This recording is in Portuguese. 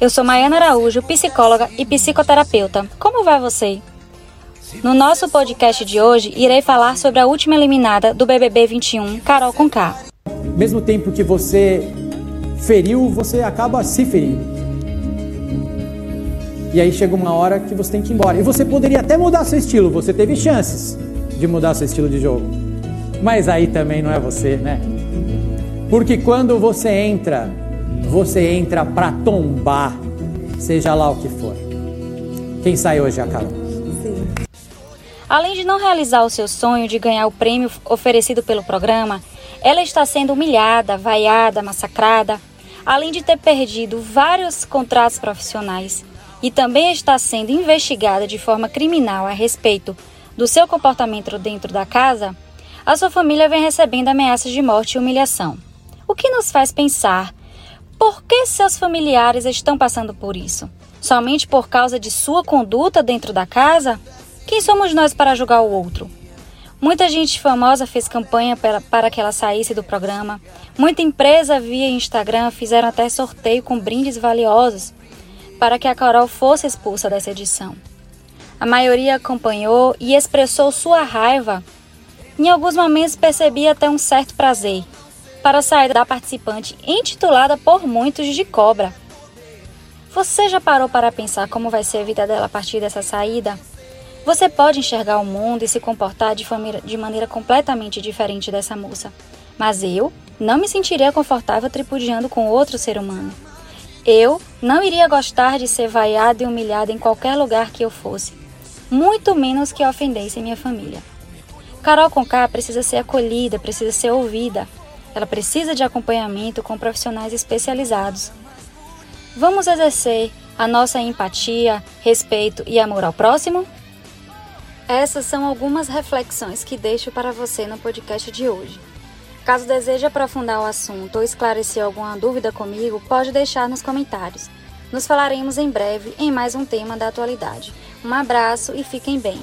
Eu sou Maiana Araújo, psicóloga e psicoterapeuta. Como vai você? No nosso podcast de hoje, irei falar sobre a última eliminada do BBB 21, Carol Conká. Mesmo tempo que você feriu, você acaba se ferindo. E aí chega uma hora que você tem que ir embora. E você poderia até mudar seu estilo, você teve chances de mudar seu estilo de jogo. Mas aí também não é você, né? Porque quando você entra, você entra para tombar, seja lá o que for. Quem sai hoje é a Carol. Além de não realizar o seu sonho de ganhar o prêmio oferecido pelo programa, ela está sendo humilhada, vaiada, massacrada, além de ter perdido vários contratos profissionais e também está sendo investigada de forma criminal a respeito do seu comportamento dentro da casa, a sua família vem recebendo ameaças de morte e humilhação. O que nos faz pensar por que seus familiares estão passando por isso? Somente por causa de sua conduta dentro da casa? Quem somos nós para julgar o outro? Muita gente famosa fez campanha para que ela saísse do programa. Muita empresa via Instagram fizeram até sorteio com brindes valiosos para que a Carol fosse expulsa dessa edição. A maioria acompanhou e expressou sua raiva. Em alguns momentos percebi até um certo prazer para saída da participante intitulada por muitos de Cobra. Você já parou para pensar como vai ser a vida dela a partir dessa saída? Você pode enxergar o mundo e se comportar de, de maneira completamente diferente dessa moça, mas eu não me sentiria confortável tripudiando com outro ser humano. Eu não iria gostar de ser vaiada e humilhada em qualquer lugar que eu fosse, muito menos que ofendesse minha família. Carol Conká precisa ser acolhida, precisa ser ouvida, ela precisa de acompanhamento com profissionais especializados. Vamos exercer a nossa empatia, respeito e amor ao próximo? Essas são algumas reflexões que deixo para você no podcast de hoje. Caso deseje aprofundar o assunto ou esclarecer alguma dúvida comigo, pode deixar nos comentários. Nos falaremos em breve em mais um tema da atualidade. Um abraço e fiquem bem.